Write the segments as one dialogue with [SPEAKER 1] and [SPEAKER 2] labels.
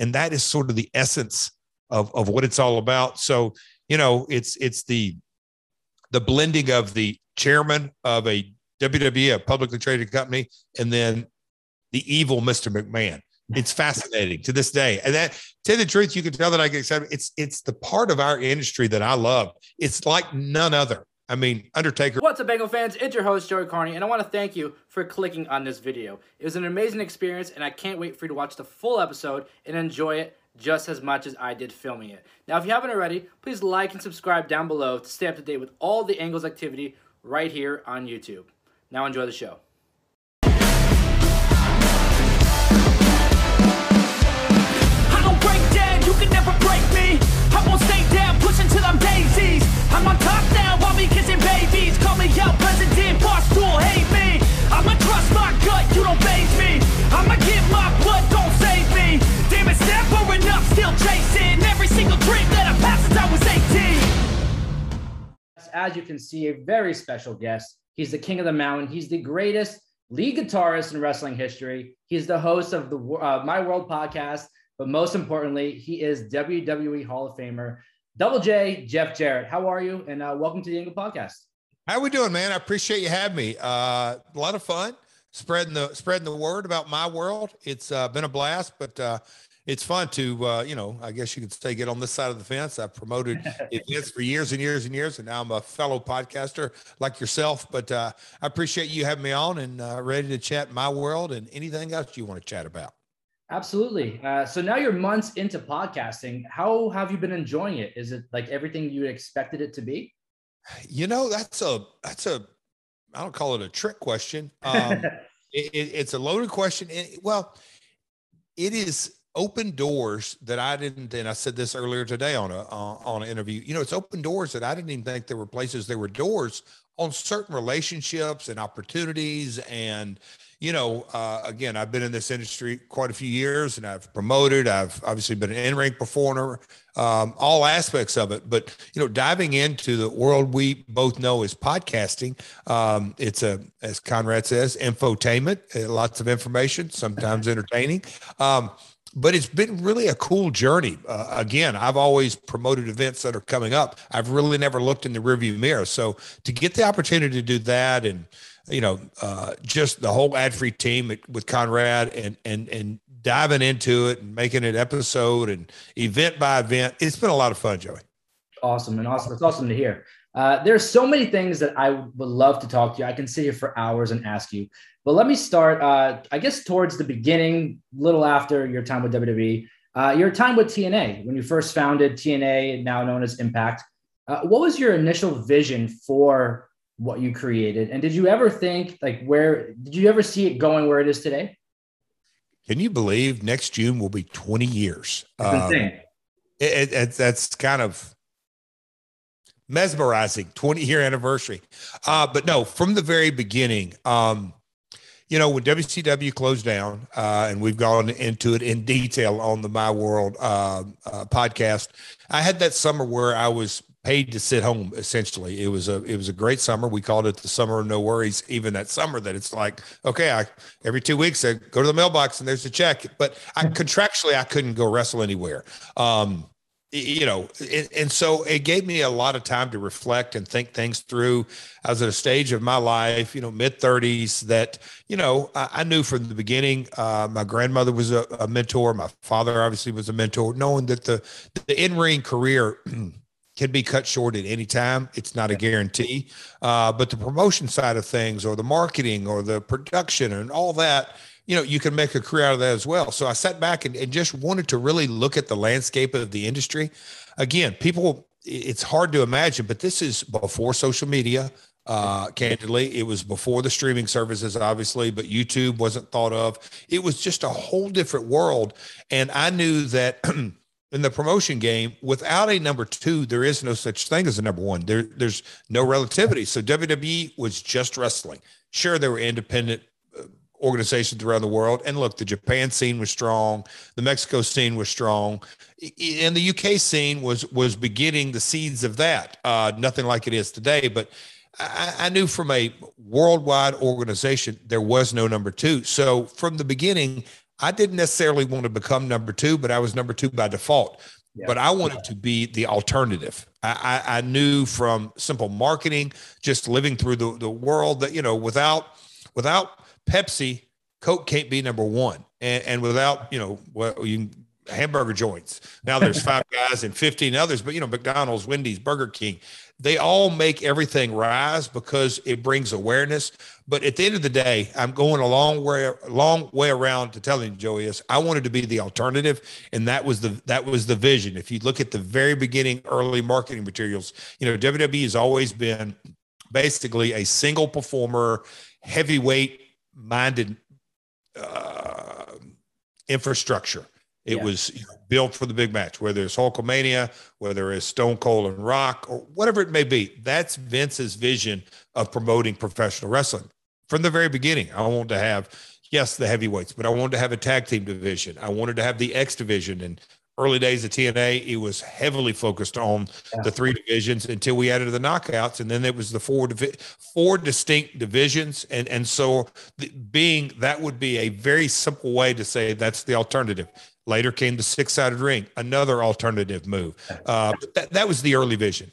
[SPEAKER 1] and that is sort of the essence of of what it's all about. So you know, it's it's the the blending of the chairman of a WWE, a publicly traded company, and then the evil Mr. McMahon. It's fascinating to this day. And that, to the truth, you can tell that I get excited. It's it's the part of our industry that I love. It's like none other. I mean, Undertaker.
[SPEAKER 2] What's up, Bengal fans? It's your host, Joey Karni, and I want to thank you for clicking on this video. It was an amazing experience, and I can't wait for you to watch the full episode and enjoy it just as much as I did filming it. Now, if you haven't already, please like and subscribe down below to stay up to date with all the Angles activity right here on YouTube. Now, enjoy the show.
[SPEAKER 3] I don't break down, you can never break me. I won't stay down, pushing till I'm daisies. I'm on top now, kissing babies. Call me out, president, boss tool, hate me. I'ma trust my gut, you don't phase me. I'ma give my blood, don't save me. Damn never enough, still chasing every single dream that I've since I was 18.
[SPEAKER 2] As you can see, a very special guest. He's the king of the mountain. He's the greatest lead guitarist in wrestling history. He's the host of the uh, My World podcast, but most importantly, he is WWE Hall of Famer, Double J, Jeff Jarrett. How are you? And uh, welcome to the Angle Podcast.
[SPEAKER 1] How we doing, man? I appreciate you having me. Uh, a lot of fun spreading the spreading the word about my world. It's uh, been a blast, but uh, it's fun to uh, you know I guess you could say get on this side of the fence. I've promoted events for years and years and years, and now I'm a fellow podcaster like yourself. But uh, I appreciate you having me on and uh, ready to chat my world and anything else you want to chat about.
[SPEAKER 2] Absolutely. Uh, so now you're months into podcasting. How have you been enjoying it? Is it like everything you expected it to be?
[SPEAKER 1] You know, that's a that's a I don't call it a trick question. Um, it, it, it's a loaded question. It, well, it is open doors that I didn't. And I said this earlier today on a uh, on an interview. You know, it's open doors that I didn't even think there were places. There were doors on certain relationships and opportunities and you know, uh, again, I've been in this industry quite a few years and I've promoted. I've obviously been an in ring performer, um, all aspects of it. But, you know, diving into the world we both know is podcasting, um, it's a, as Conrad says, infotainment, uh, lots of information, sometimes entertaining. Um, but it's been really a cool journey. Uh, again, I've always promoted events that are coming up. I've really never looked in the rearview mirror. So to get the opportunity to do that and, you know, uh, just the whole ad free team with Conrad and and and diving into it and making it episode and event by event. It's been a lot of fun, Joey.
[SPEAKER 2] Awesome and awesome. It's awesome to hear. Uh, there's so many things that I would love to talk to you. I can sit here for hours and ask you, but let me start. Uh, I guess towards the beginning, little after your time with WWE, uh, your time with TNA when you first founded TNA, now known as Impact. Uh, what was your initial vision for what you created. And did you ever think like where did you ever see it going where it is today?
[SPEAKER 1] Can you believe next june will be 20 years? Um, it, it, that's kind of mesmerizing 20 year anniversary. Uh, but no from the very beginning um, you know when wcw closed down uh, and we've gone into it in detail on the my world uh, uh podcast i had that summer where i was paid to sit home essentially. It was a it was a great summer. We called it the summer of no worries even that summer that it's like okay i every two weeks i go to the mailbox and there's a check. But i contractually i couldn't go wrestle anywhere. Um you know and, and so it gave me a lot of time to reflect and think things through. I was at a stage of my life you know mid 30s that you know I, I, knew from the beginning uh, my grandmother was a, a mentor. My father obviously was a mentor knowing that the the in-ring career can be cut short at any time. It's not a guarantee. Uh, but the promotion side of things, or the marketing, or the production, and all that, you know, you can make a career out of that as well. So I sat back and, and just wanted to really look at the landscape of the industry. Again, people, it's hard to imagine, but this is before social media. Uh, candidly, it was before the streaming services, obviously, but YouTube wasn't thought of. It was just a whole different world. And I knew that in the promotion game, without a number two, there is no such thing as a number one. There, there's no relativity. So WWE was just wrestling. Sure, there were independent uh, organizations around the world. And look, the Japan scene was strong, the Mexico scene was strong, and the UK scene was was beginning the seeds of that. Uh, nothing like it is today, but I, I, knew from a worldwide organization there was no number two. So from the beginning, I didn't necessarily want to become number two, but I was number two by default. Yeah. But I wanted to be the alternative. I, I, I, knew from simple marketing, just living through the, the world that, you know, without without Pepsi, Coke can't be number one. And, and without, you know, well, you hamburger joints. Now there's five guys and 15 others, but you know, McDonald's, Wendy's, Burger King, they all make everything rise because it brings awareness. But at the end of the day, I'm going a long way, long way around to telling you, Joey, is I wanted to be the alternative, and that was the that was the vision. If you look at the very beginning, early marketing materials, you know, WWE has always been basically a single performer, heavyweight minded uh, infrastructure it yeah. was you know, built for the big match, whether it's Hulkamania, whether it's Stone Cold and Rock, or whatever it may be. That's Vince's vision of promoting professional wrestling from the very beginning. I wanted to have, yes, the heavyweights, but I wanted to have a tag team division. I wanted to have the X division. And early days of TNA, it was heavily focused on yeah. the three divisions until we added the knockouts, and then it was the four divi- four distinct divisions. And and so, the, being that would be a very simple way to say that's the alternative Later came the six sided ring, another alternative move. Uh, but that, that was the early vision.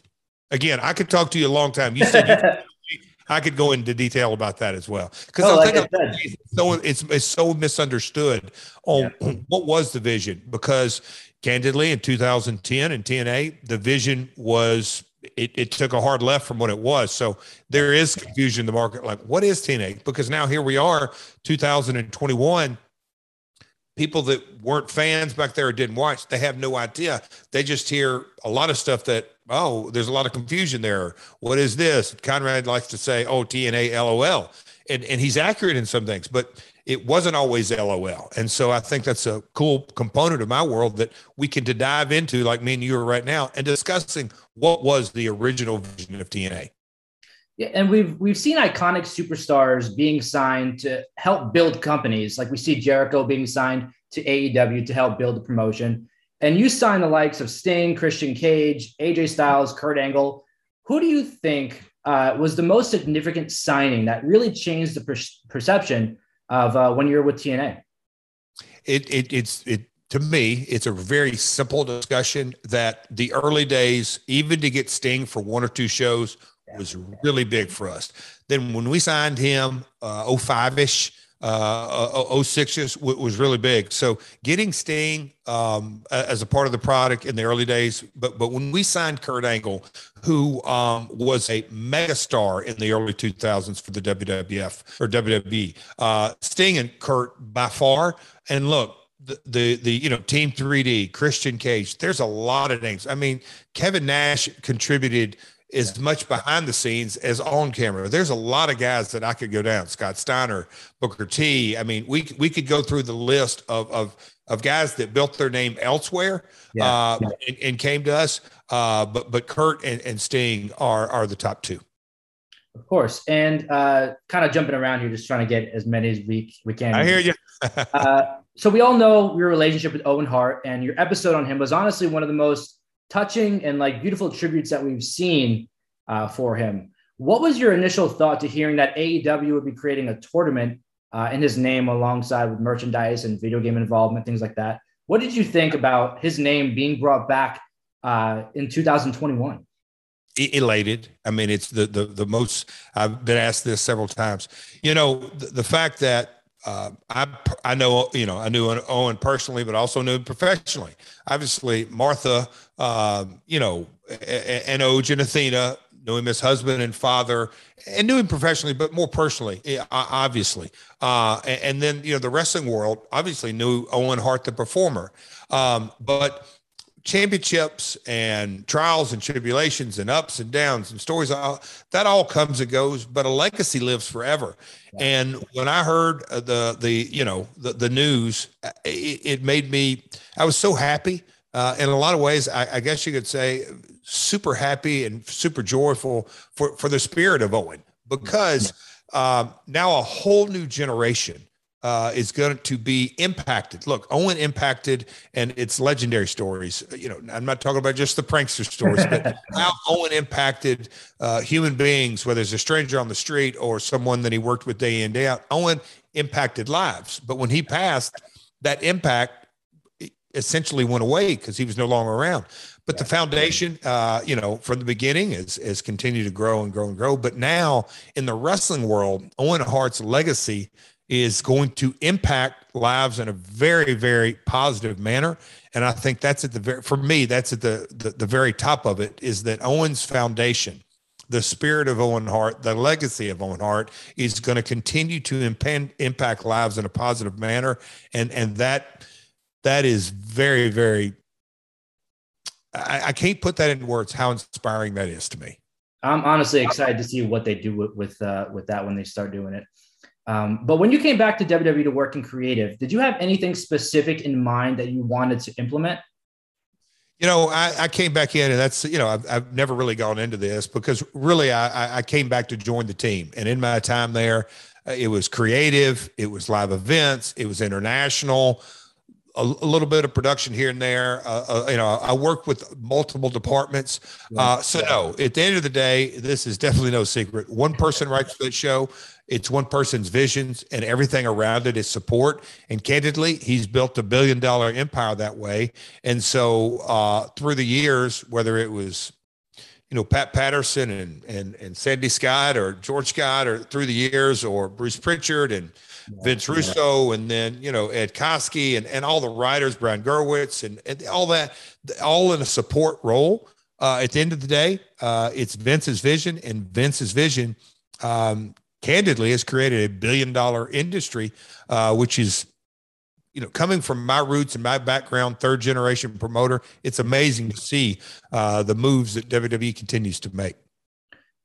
[SPEAKER 1] Again, I could talk to you a long time. You said you, I could go into detail about that as well because oh, like it's so it's, it's so misunderstood on yeah. what was the vision because candidly in 2010 and TNA the vision was it, it took a hard left from what it was. So there is confusion in the market. Like, what is TNA? Because now here we are, 2021 people that weren't fans back there or didn't watch, they have no idea. They just hear a lot of stuff that, oh, there's a lot of confusion there. What is this? Conrad likes to say, oh, TNA LOL. And, and he's accurate in some things, but it wasn't always LOL. And so I think that's a cool component of my world that we can to dive into, like me and you are right now, and discussing what was the original vision of TNA.
[SPEAKER 2] Yeah, and we've we've seen iconic superstars being signed to help build companies. Like we see Jericho being signed to AEW to help build the promotion. And you signed the likes of Sting, Christian Cage, AJ Styles, Kurt Angle. Who do you think uh, was the most significant signing that really changed the per- perception of uh, when you're with TNA?
[SPEAKER 1] It, it it's it to me, it's a very simple discussion that the early days, even to get Sting for one or two shows, was really big for us. Then when we signed him, uh, 05 ish, uh, 06 ish was really big. So getting Sting um, as a part of the product in the early days, but but when we signed Kurt Angle, who um, was a megastar in the early 2000s for the WWF or WWE, uh, Sting and Kurt by far. And look, the, the the you know team 3d christian cage there's a lot of names i mean kevin nash contributed as much behind the scenes as on camera. There's a lot of guys that I could go down. Scott Steiner, Booker T. I mean, we we could go through the list of of of guys that built their name elsewhere yeah, uh, yeah. And, and, came to us. Uh, but but Kurt and, and Sting are are the top two.
[SPEAKER 2] Of course, and uh, kind of jumping around here, just trying to get as many as we we can.
[SPEAKER 1] I hear you.
[SPEAKER 2] uh, so we all know your relationship with Owen Hart, and your episode on him was honestly one of the most touching and like beautiful tributes that we've seen uh, for him. What was your initial thought to hearing that AEW would be creating a tournament uh, in his name alongside with merchandise and video game involvement, things like that? What did you think about his name being brought back uh, in 2021?
[SPEAKER 1] elated. I mean, it's the, the, the most, I've been asked this several times, you know, the, the fact that uh, I I know you know I knew Owen personally, but also knew professionally. Obviously, Martha, uh, you know, and Oje and Athena knew him as husband and father, and knew him professionally, but more personally, obviously. Uh, and, then you know the wrestling world obviously knew Owen Hart, the performer. Um, but championships and trials and tribulations and ups and downs and stories all, that all comes and goes but a legacy lives forever. And when i heard uh, the the you know the, the news uh, it, it made me i was so happy. Uh, in a lot of ways I, I, guess you could say super happy and super joyful for for the spirit of owen because uh, now a whole new generation uh, is going to be impacted. Look, Owen impacted, and it's legendary stories. You know, I'm not talking about just the prankster stories, but how Owen impacted uh, human beings, whether it's a stranger on the street or someone that he worked with day in day out. Owen impacted lives, but when he passed, that impact essentially went away because he was no longer around. But the foundation, uh, you know, from the beginning is has continued to grow and grow and grow. But now in the wrestling world, Owen Hart's legacy is going to impact lives in a very, very positive manner. And I think that's at the very, for me, that's at the, the, the very top of it is that Owen's foundation, the spirit of Owen Hart, the legacy of Owen Hart is going to continue to impact, impact lives in a positive manner. And, and that, that is very, very, I, I can't put that in words, how inspiring that is to me.
[SPEAKER 2] I'm honestly excited to see what they do with, with, uh, with that when they start doing it. Um, but when you came back to WWE to work in creative, did you have anything specific in mind that you wanted to implement?
[SPEAKER 1] You know, I, I came back in, and that's you know, I've, I've never really gone into this because really, I, I came back to join the team, and in my time there, uh, it was creative, it was live events, it was international a, a, little bit of production here and there. Uh, uh, you know, I work with multiple departments. Uh, so no, at the end of the day, this is definitely no secret. One person writes the show. It's one person's visions and everything around it is support. And candidly, he's built a billion dollar empire that way. And so uh, through the years, whether it was you know Pat Patterson and and and Sandy Scott or George Scott or through the years or Bruce Pritchard and Vince Russo, and then you know Ed Koskey and and all the writers, Brian Gewirtz and, and all that, all in a support role. Uh, at the end of the day, uh, it's Vince's vision, and Vince's vision, um, candidly, has created a billion dollar industry, uh, which is you know, coming from my roots and my background, third generation promoter, it's amazing to see uh, the moves that WWE continues to make.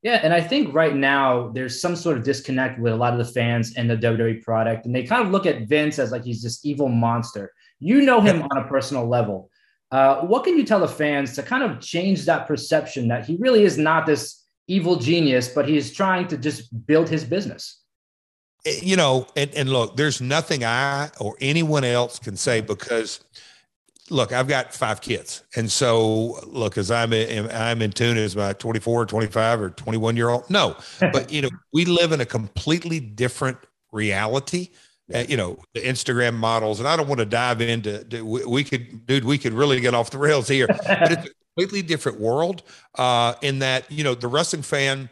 [SPEAKER 2] Yeah, and I think right now there's some sort of disconnect with a lot of the fans and the WWE product, and they kind of look at Vince as like he's this evil monster. You know him on a personal level. Uh, what can you tell the fans to kind of change that perception that he really is not this evil genius, but he's trying to just build his business?
[SPEAKER 1] Eh, you know, and, and look, there's nothing I or anyone else can say because look, I've got five kids. And so look, as I'm in, I'm in tune as my 24, 25 or 21 year old. No, but you know, we live in a completely different reality. Uh, you know, the Instagram models, and I don't want to dive into, we, we, could, dude, we could really get off the rails here, but it's a completely different world uh, in that, you know, the wrestling fan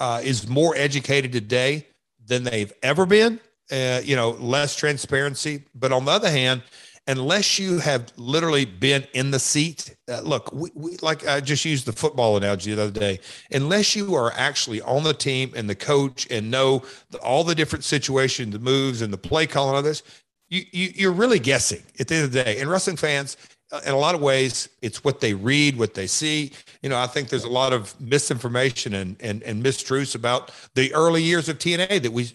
[SPEAKER 1] uh, is more educated today than they've ever been. Uh, you know, less transparency. But on the other hand, unless you have literally been in the seat. Uh, look, we, we, like I just used the football analogy the other day. Unless you are actually on the team and the coach and know the, all the different situations, the moves, and the play calling of this, you, you you're really guessing at the end of the day. And wrestling fans, in a lot of ways, it's what they read, what they see. You know, I think there's a lot of misinformation and and, and mistruths about the early years of TNA that we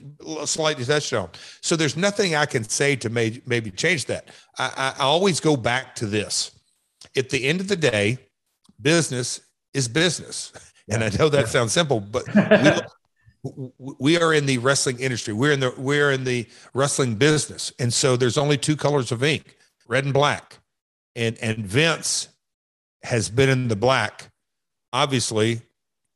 [SPEAKER 1] slightly touched on. So there's nothing I can say to may, maybe change that. I, I always go back to this. At the end of the day, business is business, and I know that sounds simple, but we, we are in the wrestling industry. We're in the we're in the wrestling business, and so there's only two colors of ink: red and black and and Vince has been in the black, obviously,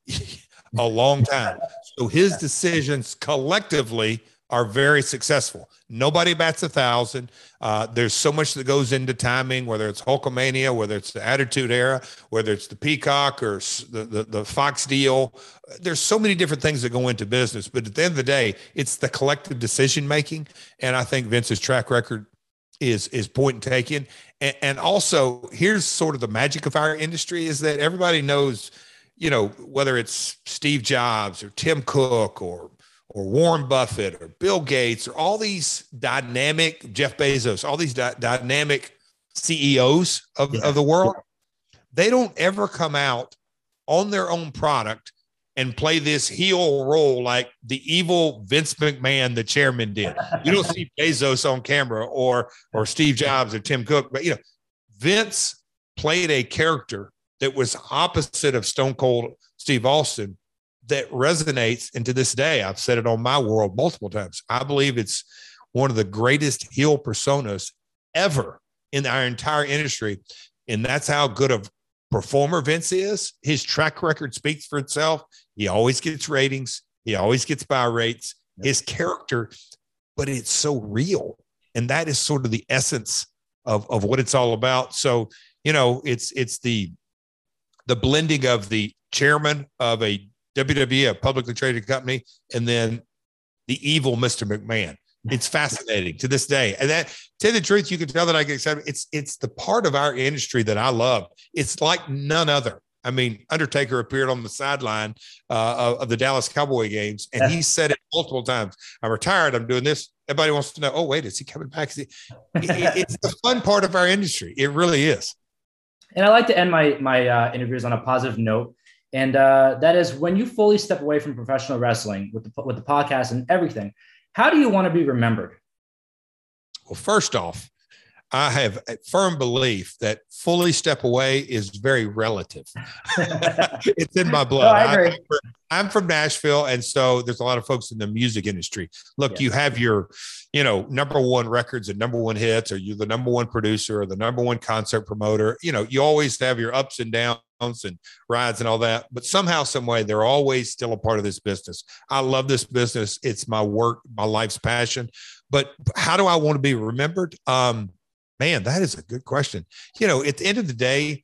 [SPEAKER 1] a long time. So his decisions collectively are very successful. Nobody bats a thousand. Uh, there's so much that goes into timing, whether it's Hulkamania, whether it's the Attitude Era, whether it's the Peacock or the, the, the Fox deal. There's so many different things that go into business. But at the end of the day, it's the collective decision making. And I think Vince's track record is is point taken. And, and also, here's sort of the magic of our industry is that everybody knows, you know, whether it's Steve Jobs or Tim Cook or or Warren Buffett or Bill Gates or all these dynamic Jeff Bezos, all these di- dynamic CEOs of, yeah. of the world, they don't ever come out on their own product and play this heel role like the evil Vince McMahon, the chairman, did. You don't see Bezos on camera or or Steve Jobs or Tim Cook, but you know, Vince played a character that was opposite of Stone Cold Steve Austin that resonates. And to this day, I've said it on my world multiple times. I believe it's one of the greatest heel personas ever in our entire industry. And that's how good of performer Vince is. His track record speaks for itself. He always gets ratings. He always gets buy rates. His character, but it's so real. and that is sort of the essence of of what it's all about. So you know, it's it's the the blending of the chairman of a WWE, a publicly traded company, and then the evil Mr. McMahon. It's fascinating to this day. And that, to the truth, you can tell that I get excited. It's it's the part of our industry that I love. It's like none other. I mean, Undertaker appeared on the sideline uh, of, the Dallas Cowboy games, and he said it multiple times. I'm retired. I'm doing this. Everybody wants to know. Oh, wait, is he coming back? He? It, it's the fun part of our industry. It really is.
[SPEAKER 2] And I like to end my my uh, interviews on a positive note, and uh, that is when you fully step away from professional wrestling with the with the podcast and everything. How do you want to be remembered?
[SPEAKER 1] Well, first off, I have a firm belief that fully step away is very relative. it's in my blood. No, I. I'm, from Nashville, and so there's a lot of folks in the music industry. Look, you have your, you know, number one records and number one hits, or you're the number one producer or the number one concert promoter. You know, you always have your ups and downs and rides and all that. But somehow, some way, they're always still a part of this business. I love this business. It's my work, my life's passion. But how do I want to be remembered? Um, Man, that is a good question. You know, at the end of the day,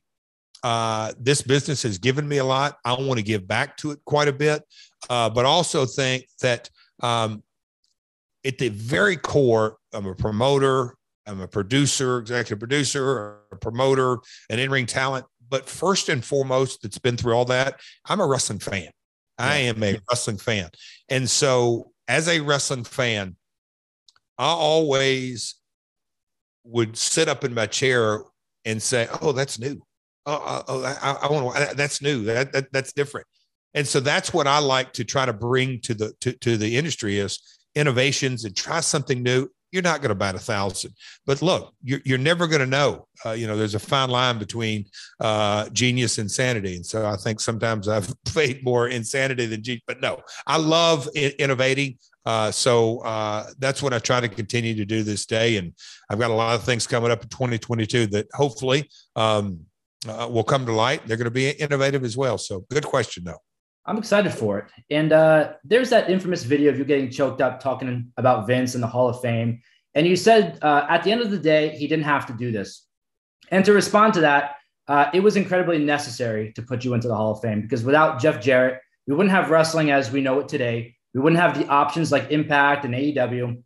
[SPEAKER 1] uh, this business has given me a lot. I want to give back to it quite a bit, uh, but also think that um, at the very core, I'm a promoter, I'm a producer, executive producer, a promoter, an in ring talent. But first and foremost, that's been through all that, I'm a wrestling fan. I am a wrestling fan. And so, as a wrestling fan, I always would sit up in my chair and say, "Oh, that's new. Oh, oh, oh I, I want to. That's new. That, that that's different." And so that's what I like to try to bring to the to, to the industry is innovations and try something new. You're not going to bat a thousand, but look, you're, you're never going to know. Uh, you know, there's a fine line between uh, genius and sanity, and so I think sometimes I've played more insanity than genius. But no, I love innovating. Uh, so uh, that's what I try to continue to do this day. And I've got a lot of things coming up in 2022 that hopefully um, uh, will come to light. They're going to be innovative as well. So good question, though.
[SPEAKER 2] I'm excited for it. And uh, there's that infamous video of you getting choked up talking about Vince in the Hall of Fame. And you said uh, at the end of the day, he didn't have to do this. And to respond to that, uh, it was incredibly necessary to put you into the Hall of Fame because without Jeff Jarrett, we wouldn't have wrestling as we know it today. We wouldn't have the options like Impact and AEW.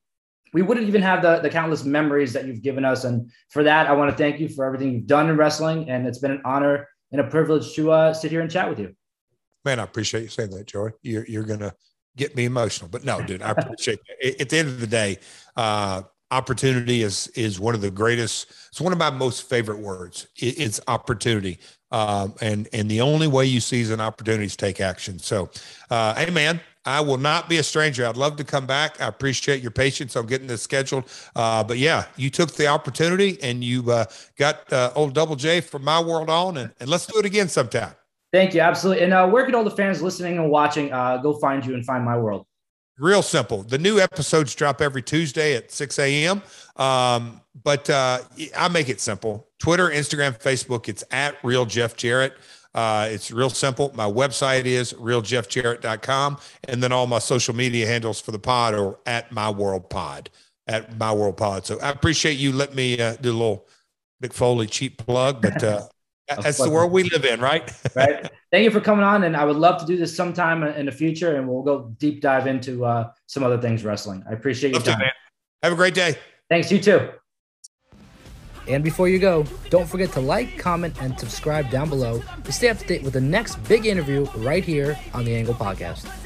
[SPEAKER 2] We wouldn't even have the, the countless memories that you've given us. And for that, I want to thank you for everything you've done in wrestling. And it's been an honor and a privilege to uh, sit here and chat with you.
[SPEAKER 1] Man, I appreciate you saying that, Joey. You're, you're going to get me emotional, but no, dude, I appreciate it. At the end of the day, uh, opportunity is is one of the greatest it's one of my most favorite words it, it's opportunity um, and and the only way you seize an opportunity is take action so uh, hey man I will not be a stranger. I'd love to come back. I appreciate your patience on getting this scheduled. Uh, but yeah, you took the opportunity and you uh, got uh, old Double J from my world on, and, and let's do it again sometime.
[SPEAKER 2] Thank you. Absolutely. And uh, where can all the fans listening and watching uh, go find you and find my world?
[SPEAKER 1] Real simple. The new episodes drop every Tuesday at 6 a.m. Um, but uh, I make it simple Twitter, Instagram, Facebook. It's at Real Jeff Jarrett. Uh, it's real simple. My website is realjeffjarrett.com. And then all my social media handles for the pod are at my world pod, at my world pod. So I appreciate you letting me uh, do a little Mick Foley cheap plug, but uh, that's the world we live in, right?
[SPEAKER 2] right. Thank you for coming on. And I would love to do this sometime in the future and we'll go deep dive into uh, some other things wrestling. I appreciate your time.
[SPEAKER 1] Have a great day.
[SPEAKER 2] Thanks. You too. And before you go, don't forget to like, comment, and subscribe down below to stay up to date with the next big interview right here on the Angle Podcast.